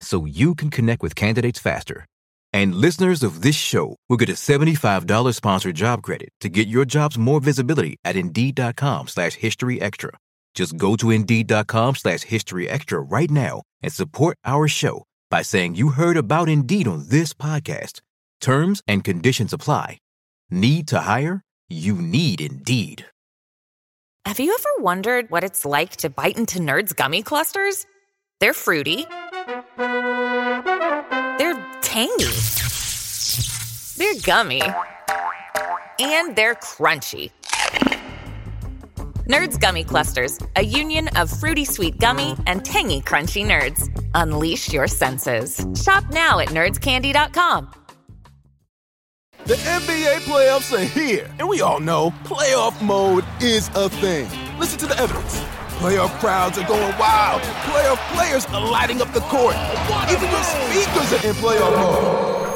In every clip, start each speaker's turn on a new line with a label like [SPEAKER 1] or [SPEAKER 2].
[SPEAKER 1] so you can connect with candidates faster. And listeners of this show will get a $75 sponsored job credit to get your jobs more visibility at Indeed.com slash History Extra. Just go to Indeed.com slash History Extra right now and support our show by saying you heard about Indeed on this podcast. Terms and conditions apply. Need to hire? You need Indeed.
[SPEAKER 2] Have you ever wondered what it's like to bite into Nerds gummy clusters? They're fruity. They're tangy. They're gummy. And they're crunchy. Nerds Gummy Clusters, a union of fruity sweet gummy and tangy crunchy nerds. Unleash your senses. Shop now at nerdscandy.com.
[SPEAKER 3] The NBA playoffs are here, and we all know playoff mode is a thing. Listen to the evidence. Playoff crowds are going wild. Playoff players are lighting up the court. Even your speakers are in playoff mode.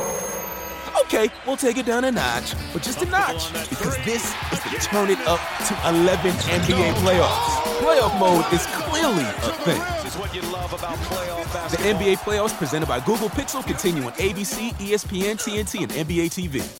[SPEAKER 3] Okay, we'll take it down a notch, but just a notch, because this is the turn it up to 11 NBA playoffs. Playoff mode is clearly a thing. The NBA playoffs presented by Google Pixel continue on ABC, ESPN, TNT, and NBA TV.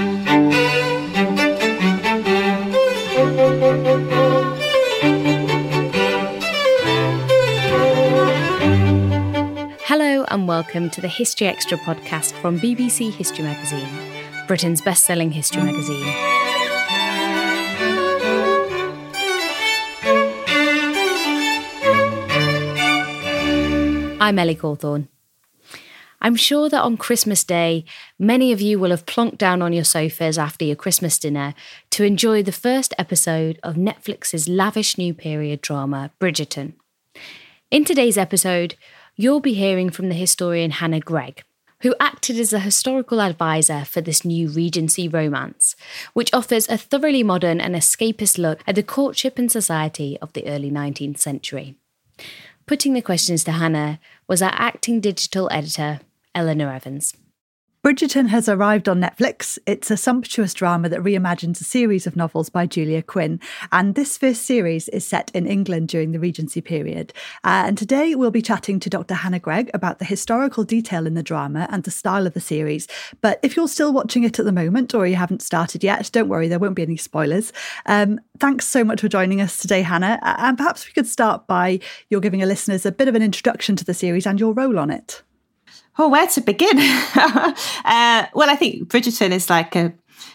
[SPEAKER 4] Welcome to the History Extra podcast from BBC History Magazine, Britain's best-selling history magazine. I'm Ellie Cawthorne. I'm sure that on Christmas Day, many of you will have plonked down on your sofas after your Christmas dinner to enjoy the first episode of Netflix's lavish new period drama, Bridgerton. In today's episode, you'll be hearing from the historian Hannah Greig, who acted as a historical advisor for this new Regency romance, which offers a thoroughly modern and escapist look at the courtship and society of the early 19th century. Putting the questions to Hannah was our acting digital editor, Eleanor Evans.
[SPEAKER 5] Bridgerton has arrived on Netflix. It's a sumptuous drama that reimagines a series of novels by Julia Quinn. And this first series is set in England during the Regency period. Uh, and today we'll be chatting to Dr. Hannah Greig about the historical detail in the drama and the style of the series. But if you're still watching it at the moment or you haven't started yet, don't worry, there won't be any spoilers. Um, thanks so much for joining us today, Hannah. And perhaps we could start by your giving our listeners a bit of an introduction to the series and your role on it.
[SPEAKER 6] Oh, where to begin? uh, well, I think Bridgerton is like a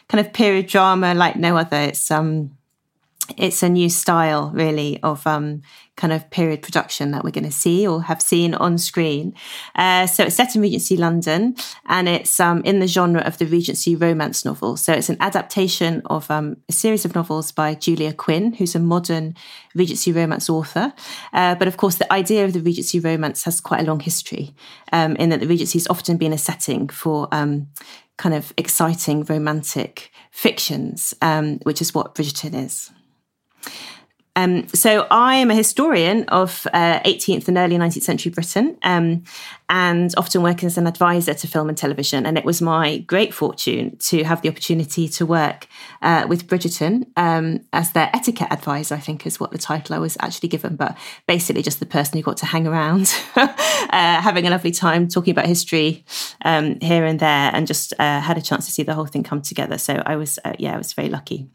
[SPEAKER 6] kind of period drama like no other. It's um, it's a new style, really, of um, kind of period production that we're going to see or have seen on screen. Uh, so it's set in Regency London, and it's um, in the genre of the Regency romance novel. So it's an adaptation of um, a series of novels by Julia Quinn, who's a modern Regency romance author. Uh, but of course, the idea of the Regency romance has quite a long history, um, in that the Regency has often been a setting for um, kind of exciting romantic fictions, um, which is what Bridgerton is. Um, so I am a historian of uh, 18th and early 19th century Britain, um, and often work as an advisor to film and television. And it was my great fortune to have the opportunity to work uh, with Bridgerton um, as their etiquette advisor. I think is what the title I was actually given, but basically just the person who got to hang around, uh, having a lovely time talking about history um, here and there, and just uh, had a chance to see the whole thing come together. So I was, uh, yeah, I was very lucky.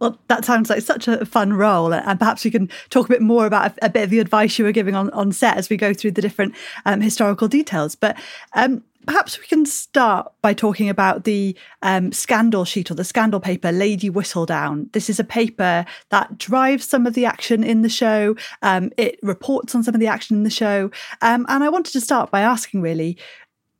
[SPEAKER 5] Well, that sounds like such a fun role, and perhaps we can talk a bit more about a, a bit of the advice you were giving on, on set as we go through the different um, historical details. But um, perhaps we can start by talking about the um, scandal sheet or the scandal paper, Lady Whistledown. This is a paper that drives some of the action in the show. Um, it reports on some of the action in the show, um, and I wanted to start by asking, really,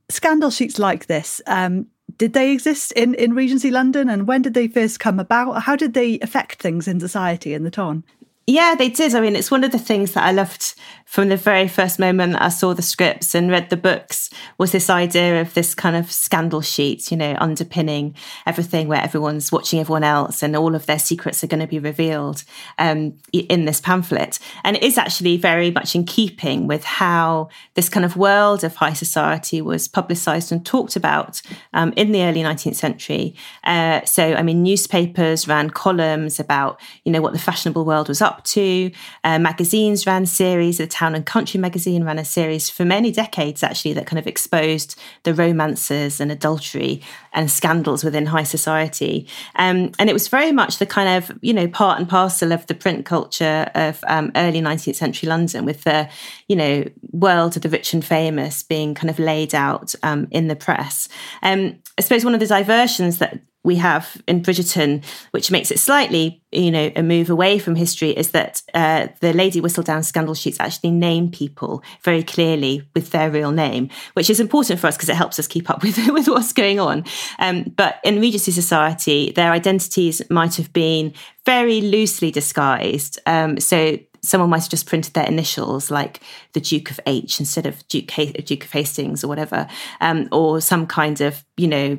[SPEAKER 5] scandal sheets like this um, did they exist in, in Regency London and when did they first come about? How did they affect things in society in the town?
[SPEAKER 6] Yeah, they did. I mean, it's one of the things that I loved from the very first moment I saw the scripts and read the books was this idea of this kind of scandal sheet, you know, underpinning everything where everyone's watching everyone else and all of their secrets are going to be revealed um, in this pamphlet. And it is actually very much in keeping with how this kind of world of high society was publicized and talked about um, in the early 19th century. Uh, so, I mean, newspapers ran columns about, you know, what the fashionable world was up to. Uh, magazines ran series, the Town and Country magazine ran a series for many decades, actually, that kind of exposed the romances and adultery and scandals within high society. Um, and it was very much the kind of, you know, part and parcel of the print culture of um, early 19th century London, with the, you know, world of the rich and famous being kind of laid out um, in the press. Um, I suppose one of the diversions that we have in Bridgerton, which makes it slightly, you know, a move away from history, is that uh, the Lady Whistledown scandal sheets actually name people very clearly with their real name, which is important for us because it helps us keep up with with what's going on. Um, but in Regency Society, their identities might have been very loosely disguised. Um, so someone might have just printed their initials, like the Duke of H instead of Duke, Duke of Hastings or whatever, um, or some kind of you know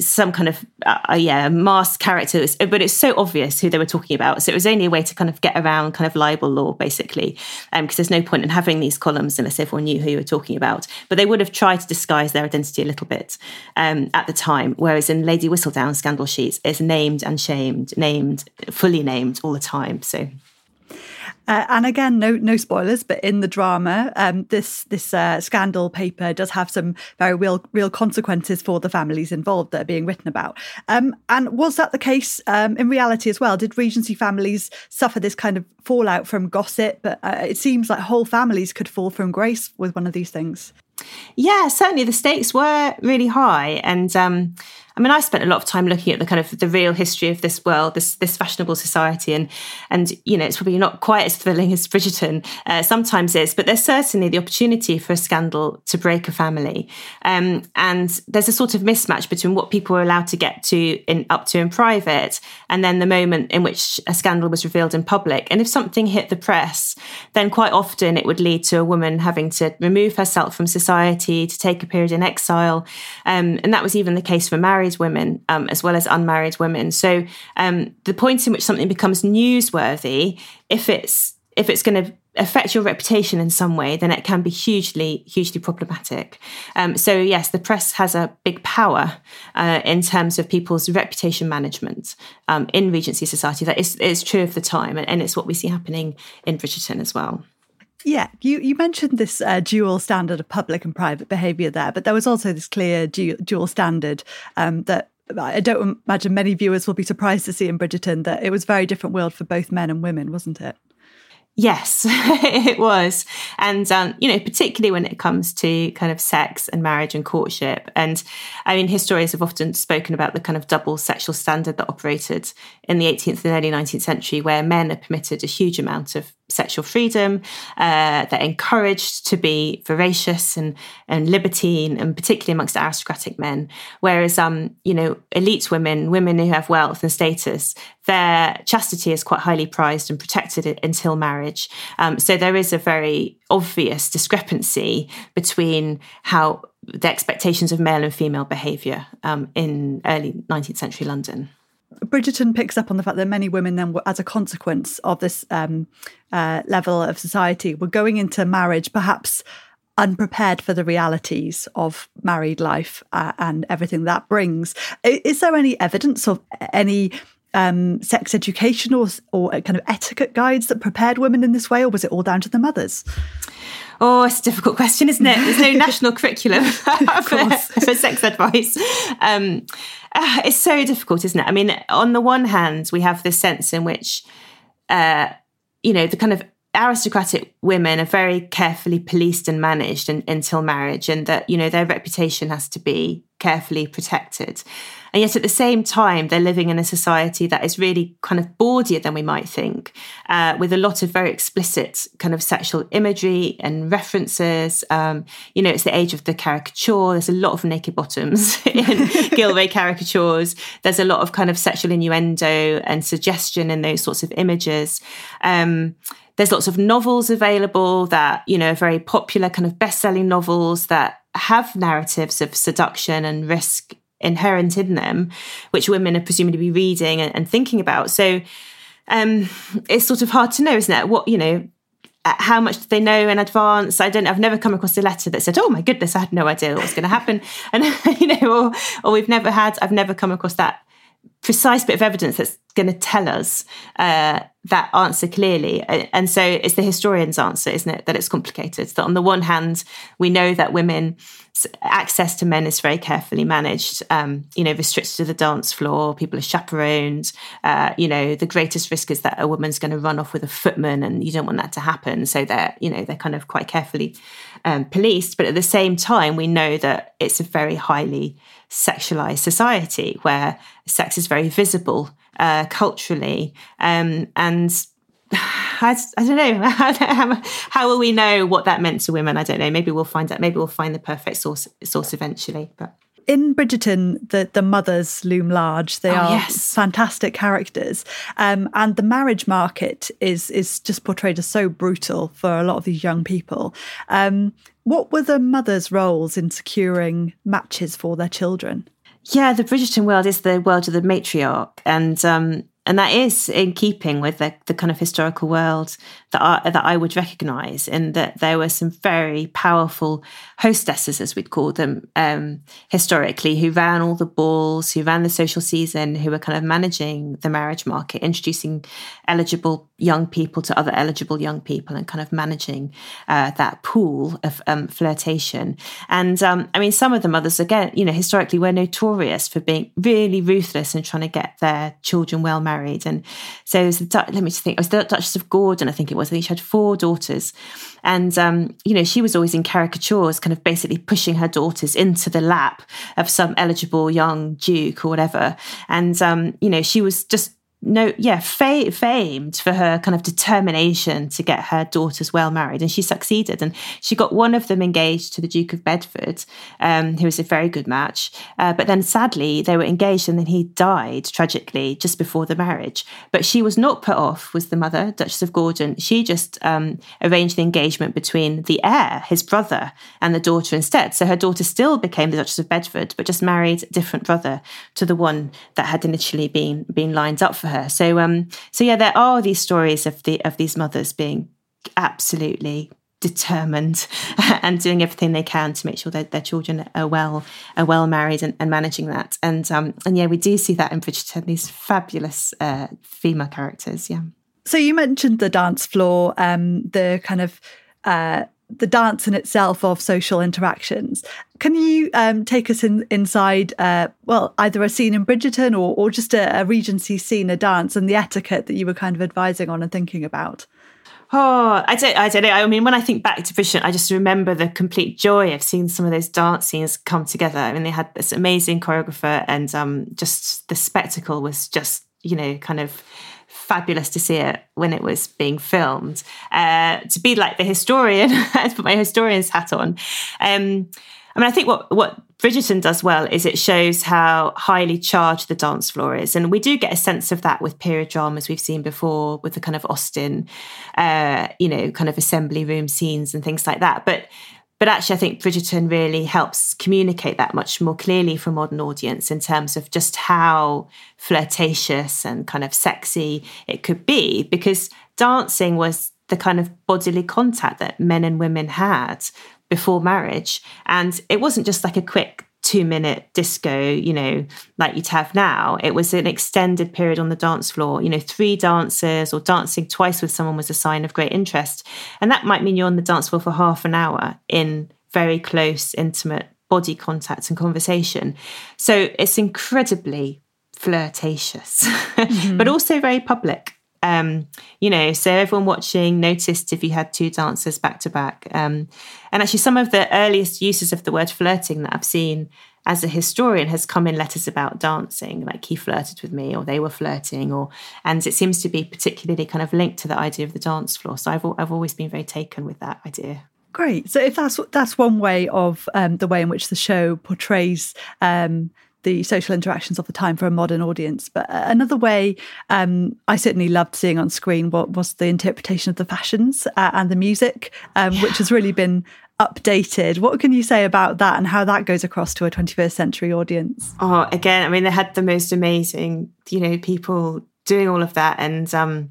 [SPEAKER 6] some kind of uh, uh, yeah masked characters but it's so obvious who they were talking about. So it was only a way to kind of get around kind of libel law basically because um, there's no point in having these columns unless everyone knew who you were talking about. But they would have tried to disguise their identity a little bit um, at the time whereas in lady whistledown scandal sheets it's named and shamed named fully named all the time. So
[SPEAKER 5] uh, and again, no no spoilers, but in the drama, um, this this uh, scandal paper does have some very real real consequences for the families involved that are being written about. Um, and was that the case um, in reality as well? Did Regency families suffer this kind of fallout from gossip? But uh, it seems like whole families could fall from grace with one of these things.
[SPEAKER 6] Yeah, certainly the stakes were really high, and um, I mean, I spent a lot of time looking at the kind of the real history of this world, this this fashionable society, and and you know, it's probably not quite as thrilling as Bridgerton uh, sometimes is, but there's certainly the opportunity for a scandal to break a family, um, and there's a sort of mismatch between what people were allowed to get to in up to in private, and then the moment in which a scandal was revealed in public. And if something hit the press, then quite often it would lead to a woman having to remove herself from society, to take a period in exile, um, and that was even the case for marriage married women um, as well as unmarried women. So um, the point in which something becomes newsworthy, if it's if it's going to affect your reputation in some way, then it can be hugely, hugely problematic. Um, so, yes, the press has a big power uh, in terms of people's reputation management um, in Regency society. That is, is true of the time, and, and it's what we see happening in Bridgerton as well.
[SPEAKER 5] Yeah, you, you mentioned this uh, dual standard of public and private behaviour there, but there was also this clear dual, dual standard um, that I don't imagine many viewers will be surprised to see in Bridgerton that it was a very different world for both men and women, wasn't it?
[SPEAKER 6] Yes, it was. And, um, you know, particularly when it comes to kind of sex and marriage and courtship. And I mean, historians have often spoken about the kind of double sexual standard that operated in the 18th and early 19th century, where men are permitted a huge amount of sexual freedom. Uh, they're encouraged to be voracious and, and libertine, and particularly amongst aristocratic men. Whereas, um, you know, elite women, women who have wealth and status, their chastity is quite highly prized and protected until marriage. Um, so there is a very obvious discrepancy between how the expectations of male and female behaviour um, in early 19th century London.
[SPEAKER 5] Bridgerton picks up on the fact that many women then, as a consequence of this um, uh, level of society, were going into marriage perhaps unprepared for the realities of married life uh, and everything that brings. Is there any evidence of any um, sex education or, or kind of etiquette guides that prepared women in this way, or was it all down to the mothers?
[SPEAKER 6] Oh, it's a difficult question, isn't it? There's no national curriculum for, for, sex advice. Um, uh, it's so difficult, isn't it? I mean, on the one hand, we have this sense in which, uh, you know, the kind of aristocratic women are very carefully policed and managed in, until marriage, and that, you know, their reputation has to be carefully protected. And yet at the same time, they're living in a society that is really kind of bawdier than we might think, uh, with a lot of very explicit kind of sexual imagery and references. Um, you know, it's the age of the caricature. There's a lot of naked bottoms in Gillray caricatures. There's a lot of kind of sexual innuendo and suggestion in those sorts of images. Um, there's lots of novels available that, you know, are very popular kind of best selling novels that have narratives of seduction and risk inherent in them, which women are presumably reading and, and thinking about. So um, it's sort of hard to know, isn't it? What, you know, how much do they know in advance? I don't. I've never come across a letter that said, "Oh my goodness, I had no idea what was going to happen," and you know, or, or we've never had. I've never come across that precise bit of evidence that's going to tell us uh, that answer clearly. And so it's the historian's answer, isn't it? That it's complicated. That on the one hand, we know that women access to men is very carefully managed. Um, you know, restricted to the dance floor. People are chaperoned. Uh, you know, the greatest risk is that a woman's going to run off with a footman, and you don't want that to happen. So they're, you know, they're kind of quite carefully um, policed. But at the same time, we know that it's a very highly sexualized society where sex is very visible uh, culturally. Um, and I, I, don't know how, how, will we know what that meant to women? I don't know. Maybe we'll find out. Maybe we'll find the perfect source source eventually. But
[SPEAKER 5] in Bridgerton, the, the mothers loom large. They oh, are yes. fantastic characters, um, and the marriage market is is just portrayed as so brutal for a lot of these young people. Um, what were the mothers' roles in securing matches for their children?
[SPEAKER 6] Yeah, the Bridgerton world is the world of the matriarch, and um, and that is in keeping with the, the kind of historical world that I, that I would recognise, and that there were some very powerful hostesses, as we'd call them um, historically, who ran all the balls, who ran the social season, who were kind of managing the marriage market, introducing eligible young people to other eligible young people, and kind of managing uh, that pool of um, flirtation. And um, I mean, some of the mothers, again, you know, historically were notorious for being really ruthless and trying to get their children well married. And so, it was the, let me just think, it was the Duchess of Gordon, I think it was. I think she had four daughters, and um, you know, she was always in caricatures kind of basically pushing her daughters into the lap of some eligible young duke or whatever. And, um, you know, she was just no, yeah, fa- famed for her kind of determination to get her daughters well married, and she succeeded. And she got one of them engaged to the Duke of Bedford, um, who was a very good match. Uh, but then, sadly, they were engaged, and then he died tragically just before the marriage. But she was not put off. Was the mother, Duchess of Gordon? She just um, arranged the engagement between the heir, his brother, and the daughter instead. So her daughter still became the Duchess of Bedford, but just married a different brother to the one that had initially been been lined up for her her. So um, so yeah, there are these stories of the of these mothers being absolutely determined and doing everything they can to make sure that their children are well are well married and, and managing that. And um, and yeah, we do see that in Bridgerton. These fabulous uh, female characters. Yeah.
[SPEAKER 5] So you mentioned the dance floor, um, the kind of uh, the dance in itself of social interactions. Can you um, take us in, inside, uh, well, either a scene in Bridgerton or, or just a, a Regency scene, a dance, and the etiquette that you were kind of advising on and thinking about?
[SPEAKER 6] Oh, I don't, I don't know. I mean, when I think back to Bridgerton, I just remember the complete joy of seeing some of those dance scenes come together. I mean, they had this amazing choreographer, and um, just the spectacle was just, you know, kind of fabulous to see it when it was being filmed. Uh, to be like the historian, to put my historian's hat on. Um, I mean, I think what what Bridgerton does well is it shows how highly charged the dance floor is, and we do get a sense of that with period dramas we've seen before, with the kind of Austen, uh, you know, kind of assembly room scenes and things like that. But but actually, I think Bridgerton really helps communicate that much more clearly for a modern audience in terms of just how flirtatious and kind of sexy it could be, because dancing was the kind of bodily contact that men and women had before marriage. And it wasn't just like a quick two minute disco, you know, like you'd have now. It was an extended period on the dance floor. You know, three dancers or dancing twice with someone was a sign of great interest. And that might mean you're on the dance floor for half an hour in very close, intimate body contact and conversation. So it's incredibly flirtatious, mm-hmm. but also very public. Um, you know, so everyone watching noticed if you had two dancers back to back. Um, and actually, some of the earliest uses of the word flirting that I've seen as a historian has come in letters about dancing, like he flirted with me, or they were flirting, or and it seems to be particularly kind of linked to the idea of the dance floor. So I've I've always been very taken with that idea.
[SPEAKER 5] Great. So if that's that's one way of um, the way in which the show portrays um, the social interactions of the time for a modern audience. But uh, another way um, I certainly loved seeing on screen what was the interpretation of the fashions uh, and the music, um, yeah. which has really been updated. What can you say about that and how that goes across to a 21st century audience?
[SPEAKER 6] Oh, again, I mean, they had the most amazing, you know, people doing all of that. And um,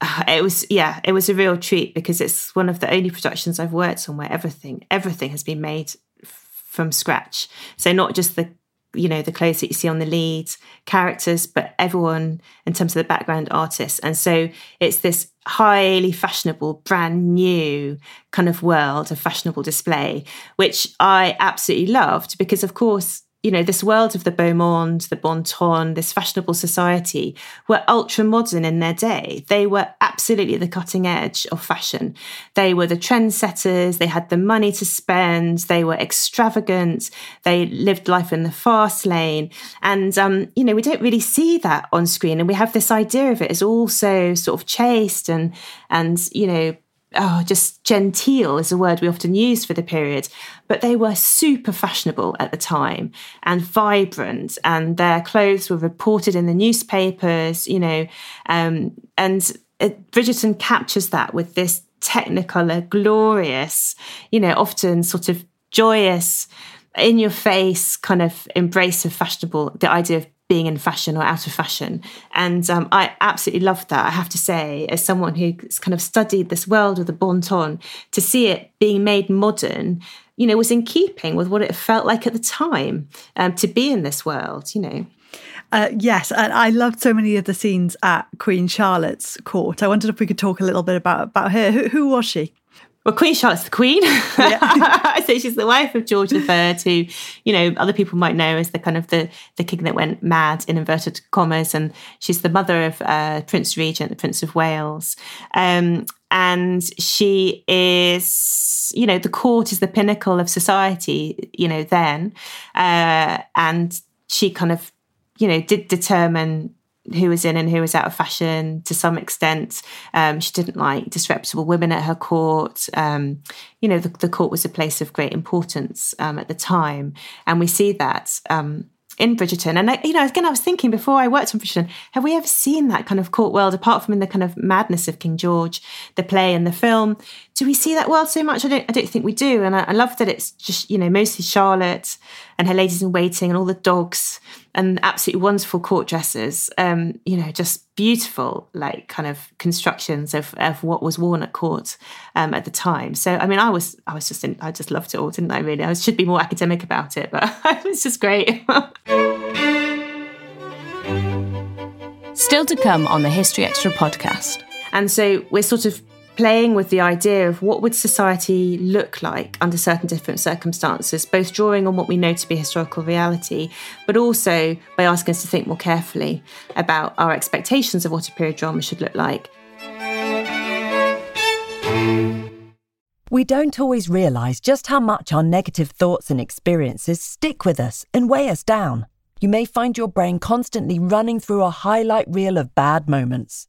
[SPEAKER 6] it was, yeah, it was a real treat because it's one of the only productions I've worked on where everything, everything has been made from scratch. So not just the you know the clothes that you see on the lead characters but everyone in terms of the background artists. And so it's this highly fashionable brand new kind of world of fashionable display which i absolutely loved because of course you know, this world of the beau monde, the bon ton, this fashionable society were ultra modern in their day. They were absolutely the cutting edge of fashion. They were the trendsetters. They had the money to spend. They were extravagant. They lived life in the fast lane. And, um, you know, we don't really see that on screen. And we have this idea of it as also sort of chaste and, and, you know, oh, just genteel is a word we often use for the period, but they were super fashionable at the time and vibrant, and their clothes were reported in the newspapers, you know, um, and it, Bridgerton captures that with this technicolor, glorious, you know, often sort of joyous, in your face kind of embrace of fashionable, the idea of being in fashion or out of fashion. And um, I absolutely loved that, I have to say, as someone who's kind of studied this world of the bon ton, to see it being made modern, you know, was in keeping with what it felt like at the time um, to be in this world, you know.
[SPEAKER 5] Uh, yes, and I loved so many of the scenes at Queen Charlotte's court. I wondered if we could talk a little bit about about her. Who, who was she?
[SPEAKER 6] Well, Queen Charlotte's the Queen. Yeah. so she's the wife of George III, who, you know, other people might know as the kind of the the king that went mad in inverted commas, and she's the mother of uh, Prince Regent, the Prince of Wales. Um, and she is, you know, the court is the pinnacle of society, you know, then, uh, and she kind of, you know, did determine who was in and who was out of fashion to some extent. Um, she didn't like disreputable women at her court. Um, you know, the, the, court was a place of great importance um, at the time. And we see that um, in Bridgerton. And, I, you know, again, I was thinking before I worked on Bridgerton, have we ever seen that kind of court world apart from in the kind of madness of King George, the play and the film? Do we see that world so much? I don't, I don't think we do. And I, I love that it's just, you know, mostly Charlotte and her ladies in waiting and all the dogs and absolutely wonderful court dresses. Um, you know, just beautiful, like kind of constructions of, of what was worn at court um, at the time. So, I mean, I was, I was just, in, I just loved it all, didn't I? Really, I should be more academic about it, but it was just great.
[SPEAKER 4] Still to come on the History Extra podcast.
[SPEAKER 6] And so we're sort of playing with the idea of what would society look like under certain different circumstances, both drawing on what we know to be historical reality, but also by asking us to think more carefully about our expectations of what a period drama should look like.
[SPEAKER 7] We don't always realise just how much our negative thoughts and experiences stick with us and weigh us down. You may find your brain constantly running through a highlight reel of bad moments.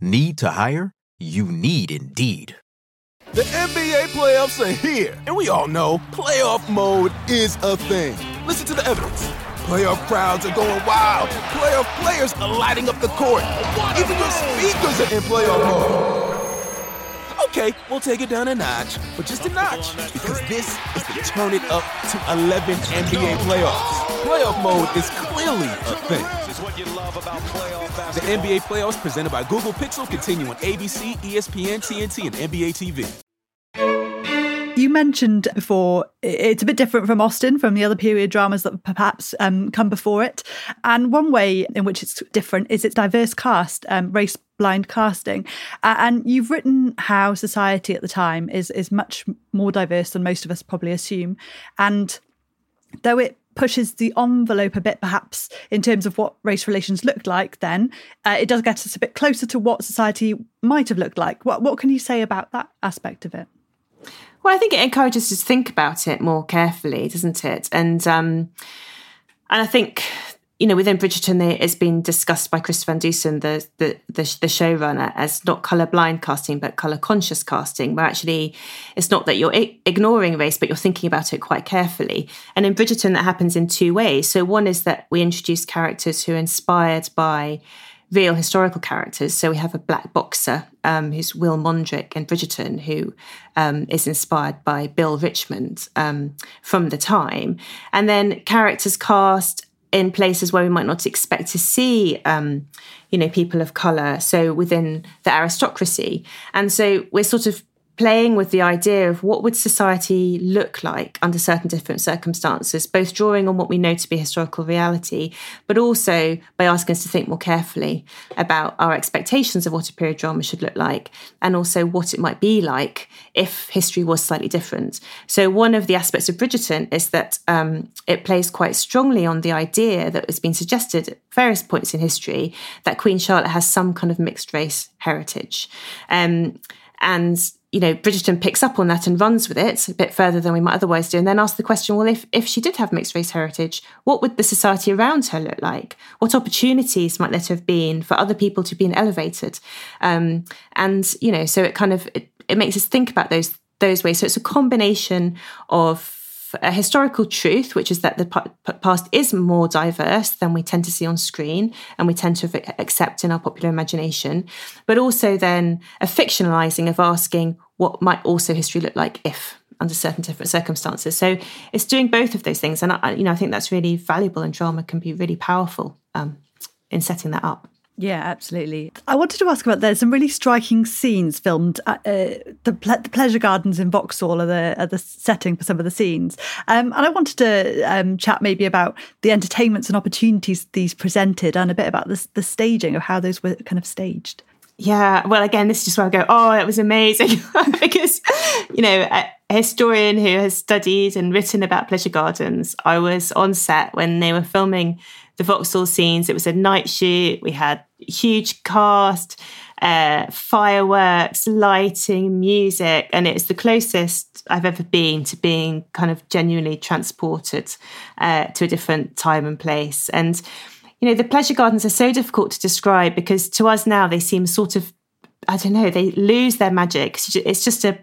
[SPEAKER 1] Need to hire? You need Indeed.
[SPEAKER 3] The NBA playoffs are here, and we all know playoff mode is a thing. Listen to the evidence. Playoff crowds are going wild. Playoff players are lighting up the court. Even your speakers are in playoff mode. Okay, we'll take it down a notch, but just a notch, because this is the turn it up to 11 NBA playoffs. Playoff mode is clearly a thing. The NBA playoffs presented by Google Pixel continue on ABC, ESPN, TNT, and NBA TV.
[SPEAKER 5] You mentioned before it's a bit different from Austen, from the other period dramas that perhaps um, come before it. And one way in which it's different is its diverse cast, um, race blind casting. Uh, and you've written how society at the time is is much more diverse than most of us probably assume. And though it pushes the envelope a bit, perhaps in terms of what race relations looked like then, uh, it does get us a bit closer to what society might have looked like. What what can you say about that aspect of it?
[SPEAKER 6] Well, I think it encourages us to think about it more carefully, doesn't it? And um, and I think you know within Bridgerton, it's been discussed by Chris Van Dusen, the the the, the showrunner, as not color blind casting but color conscious casting, where actually it's not that you're ignoring race, but you're thinking about it quite carefully. And in Bridgerton, that happens in two ways. So one is that we introduce characters who are inspired by real historical characters. So we have a black boxer um, who's Will Mondrich in Bridgerton, who um, is inspired by Bill Richmond um, from the time. And then characters cast in places where we might not expect to see, um, you know, people of color. So within the aristocracy. And so we're sort of playing with the idea of what would society look like under certain different circumstances, both drawing on what we know to be historical reality, but also by asking us to think more carefully about our expectations of what a period drama should look like, and also what it might be like if history was slightly different. So, one of the aspects of Bridgerton is that um, it plays quite strongly on the idea that has been suggested at various points in history that Queen Charlotte has some kind of mixed race heritage. Um, and you know, Bridgerton picks up on that and runs with it a bit further than we might otherwise do, and then asks the question: Well, if if she did have mixed race heritage, what would the society around her look like? What opportunities might there have been for other people to be elevated? Um, and you know, so it kind of it, it makes us think about those those ways. So it's a combination of a historical truth, which is that the past is more diverse than we tend to see on screen and we tend to accept in our popular imagination, but also then a fictionalizing of asking what might also history look like if under certain different circumstances. So it's doing both of those things, and I, you know I think that's really valuable, and drama can be really powerful um, in setting that up.
[SPEAKER 5] Yeah, absolutely. I wanted to ask about there's some really striking scenes filmed at uh, the, ple- the, pleasure gardens in Vauxhall are the, are the setting for some of the scenes. Um, and I wanted to um, chat maybe about the entertainments and opportunities these presented and a bit about the, the staging of how those were kind of staged.
[SPEAKER 6] Yeah, well, again, this is just where I go, oh, it was amazing. because, you know, a historian who has studied and written about pleasure gardens, I was on set when they were filming the Vauxhall scenes. It was a night shoot. We had huge cast, uh, fireworks, lighting, music, and it was the closest I've ever been to being kind of genuinely transported uh, to a different time and place. And you know, the pleasure gardens are so difficult to describe because to us now they seem sort of, I don't know, they lose their magic. It's just a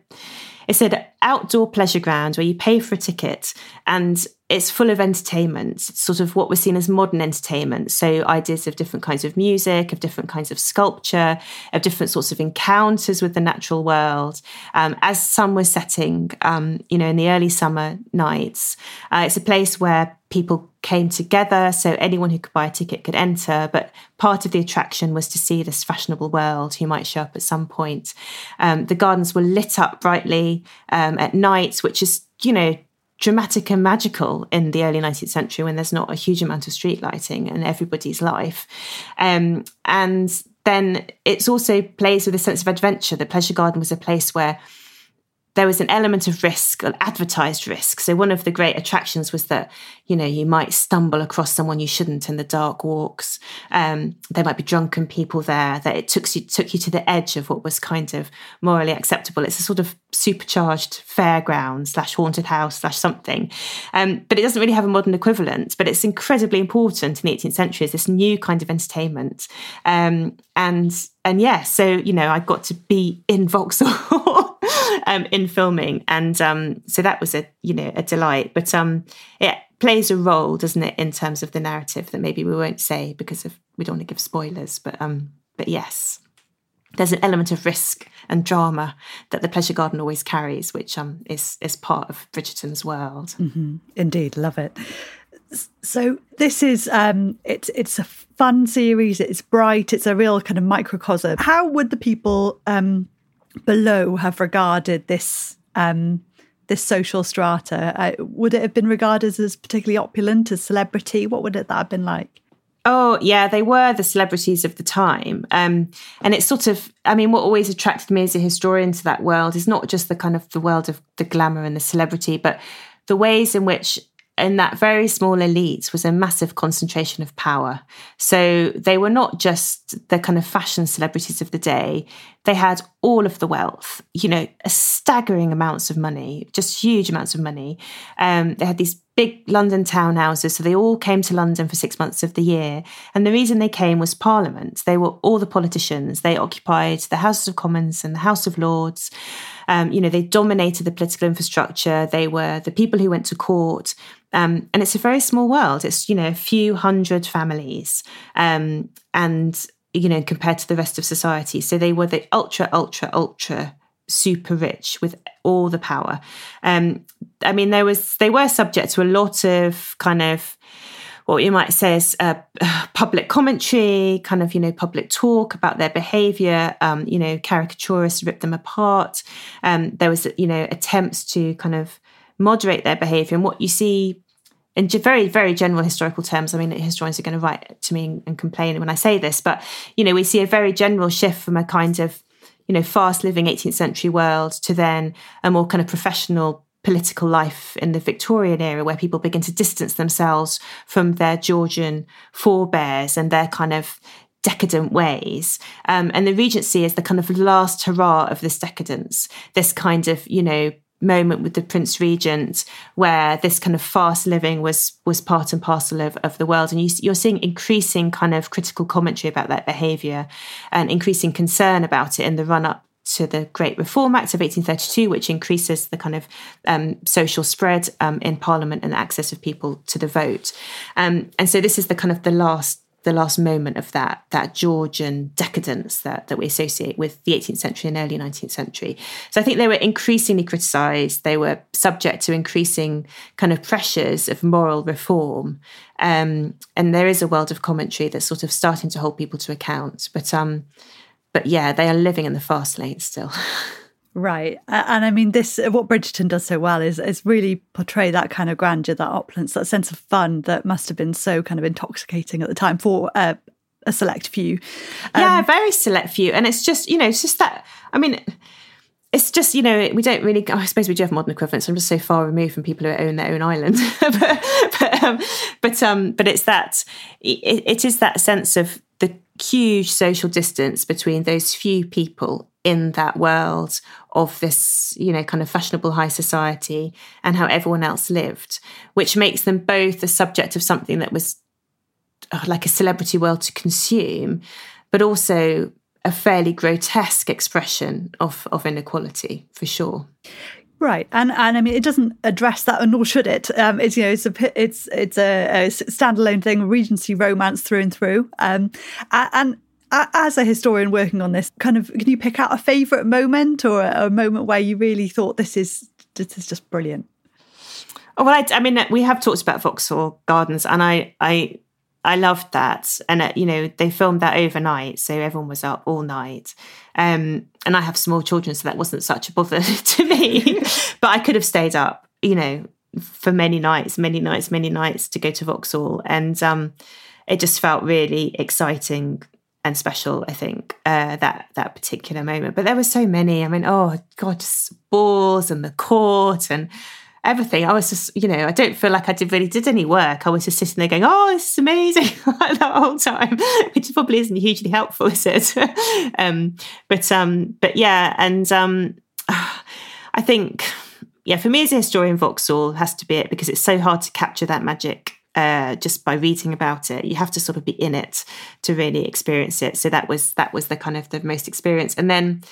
[SPEAKER 6] it's an outdoor pleasure ground where you pay for a ticket and it's full of entertainment, sort of what we're seen as modern entertainment. So ideas of different kinds of music, of different kinds of sculpture, of different sorts of encounters with the natural world. Um, as sun was setting, um, you know, in the early summer nights, uh, it's a place where people came together. So anyone who could buy a ticket could enter. But part of the attraction was to see this fashionable world who might show up at some point. Um, the gardens were lit up brightly um, at night, which is, you know, dramatic and magical in the early 19th century when there's not a huge amount of street lighting in everybody's life. Um, and then it's also plays with a sense of adventure. The Pleasure Garden was a place where there was an element of risk, an advertised risk. So one of the great attractions was that, you know, you might stumble across someone you shouldn't in the dark walks. Um, there might be drunken people there. That it took you took you to the edge of what was kind of morally acceptable. It's a sort of supercharged fairground slash haunted house slash something. Um, but it doesn't really have a modern equivalent. But it's incredibly important in the 18th century as this new kind of entertainment. Um, and and yeah, so you know, I got to be in Vauxhall. Um, in filming, and um, so that was a you know a delight. But um, it plays a role, doesn't it, in terms of the narrative that maybe we won't say because of we don't want to give spoilers. But um, but yes, there's an element of risk and drama that the pleasure garden always carries, which um is is part of Bridgerton's world.
[SPEAKER 5] Mm-hmm. Indeed, love it. So this is um it's it's a fun series. It's bright. It's a real kind of microcosm. How would the people um below have regarded this um, this social strata? Uh, would it have been regarded as particularly opulent, as celebrity? What would it that have been like?
[SPEAKER 6] Oh yeah, they were the celebrities of the time, um, and it's sort of. I mean, what always attracted me as a historian to that world is not just the kind of the world of the glamour and the celebrity, but the ways in which in that very small elite was a massive concentration of power. So they were not just the kind of fashion celebrities of the day. They had all of the wealth, you know, staggering amounts of money, just huge amounts of money. Um, they had these big London townhouses. So they all came to London for six months of the year. And the reason they came was Parliament. They were all the politicians. They occupied the Houses of Commons and the House of Lords. Um, you know, they dominated the political infrastructure. They were the people who went to court. Um, and it's a very small world. It's, you know, a few hundred families. Um, and, you know, compared to the rest of society. So they were the ultra, ultra, ultra super rich with all the power. Um, I mean, there was they were subject to a lot of kind of what you might say is uh, public commentary, kind of you know public talk about their behaviour. Um, you know, caricaturists ripped them apart. Um, there was you know attempts to kind of moderate their behaviour, and what you see. In very, very general historical terms, I mean, historians are going to write to me and complain when I say this, but you know, we see a very general shift from a kind of you know, fast living 18th century world to then a more kind of professional political life in the Victorian era where people begin to distance themselves from their Georgian forebears and their kind of decadent ways. Um, and the Regency is the kind of last hurrah of this decadence, this kind of, you know, moment with the Prince Regent, where this kind of fast living was was part and parcel of, of the world, and you, you're seeing increasing kind of critical commentary about that behaviour and increasing concern about it in the run up to the Great Reform Act of 1832, which increases the kind of um, social spread um, in Parliament and access of people to the vote. Um, and so this is the kind of the last the last moment of that that Georgian decadence that that we associate with the 18th century and early 19th century. So I think they were increasingly criticised. They were subject to increasing kind of pressures of moral reform, um, and there is a world of commentary that's sort of starting to hold people to account. But um, but yeah, they are living in the fast lane still.
[SPEAKER 5] Right. And I mean, this, what Bridgerton does so well is, is really portray that kind of grandeur, that opulence, that sense of fun that must have been so kind of intoxicating at the time for uh, a select few.
[SPEAKER 6] Um, yeah, very select few. And it's just, you know, it's just that, I mean, it's just you know we don't really i suppose we do have modern equivalents i'm just so far removed from people who own their own island but but, um, but, um, but it's that it, it is that sense of the huge social distance between those few people in that world of this, you know, kind of fashionable high society and how everyone else lived, which makes them both the subject of something that was uh, like a celebrity world to consume, but also a fairly grotesque expression of, of inequality for sure.
[SPEAKER 5] Right, and and I mean, it doesn't address that, nor should it. Um, it's you know, it's a it's it's a, a standalone thing, Regency romance through and through. Um, and as a historian working on this, kind of, can you pick out a favourite moment or a, a moment where you really thought this is this is just brilliant?
[SPEAKER 6] Oh, well, I, I mean, we have talked about Vauxhall Gardens, and I I I loved that. And, uh, you know, they filmed that overnight. So everyone was up all night. Um, and I have small children, so that wasn't such a bother to me. but I could have stayed up, you know, for many nights, many nights, many nights to go to Vauxhall. And um, it just felt really exciting and special, I think, uh, that that particular moment. But there were so many. I mean, oh God, just balls and the court and everything. I was just, you know, I don't feel like I did really did any work. I was just sitting there going, "Oh, this is amazing" the whole time, which probably isn't hugely helpful, is it? um, but um, but yeah, and um, I think yeah, for me as a historian, Vauxhall has to be it because it's so hard to capture that magic uh, just by reading about it. You have to sort of be in it to really experience it. So that was that was the kind of the most experience. And then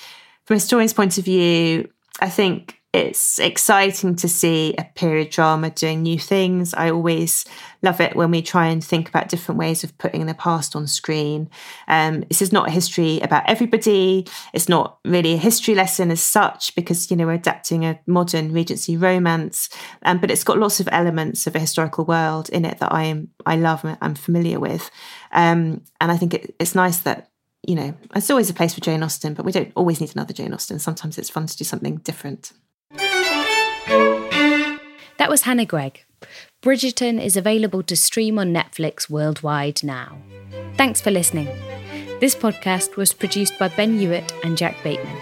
[SPEAKER 6] from a historian's point of view, I think it's exciting to see a period drama doing new things. I always love it when we try and think about different ways of putting the past on screen. Um, this is not a history about everybody. It's not really a history lesson as such because you know we're adapting a modern Regency romance, um, but it's got lots of elements of a historical world in it that I am I love and I'm familiar with. Um, and I think it, it's nice that you know, it's always a place for Jane Austen, but we don't always need another Jane Austen. Sometimes it's fun to do something different.
[SPEAKER 4] That was Hannah Greig. Bridgerton is available to stream on Netflix worldwide now. Thanks for listening. This podcast was produced by Ben Hewitt and Jack Bateman.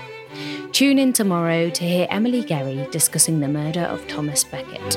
[SPEAKER 4] Tune in tomorrow to hear Emily Guerry discussing the murder of Thomas Becket.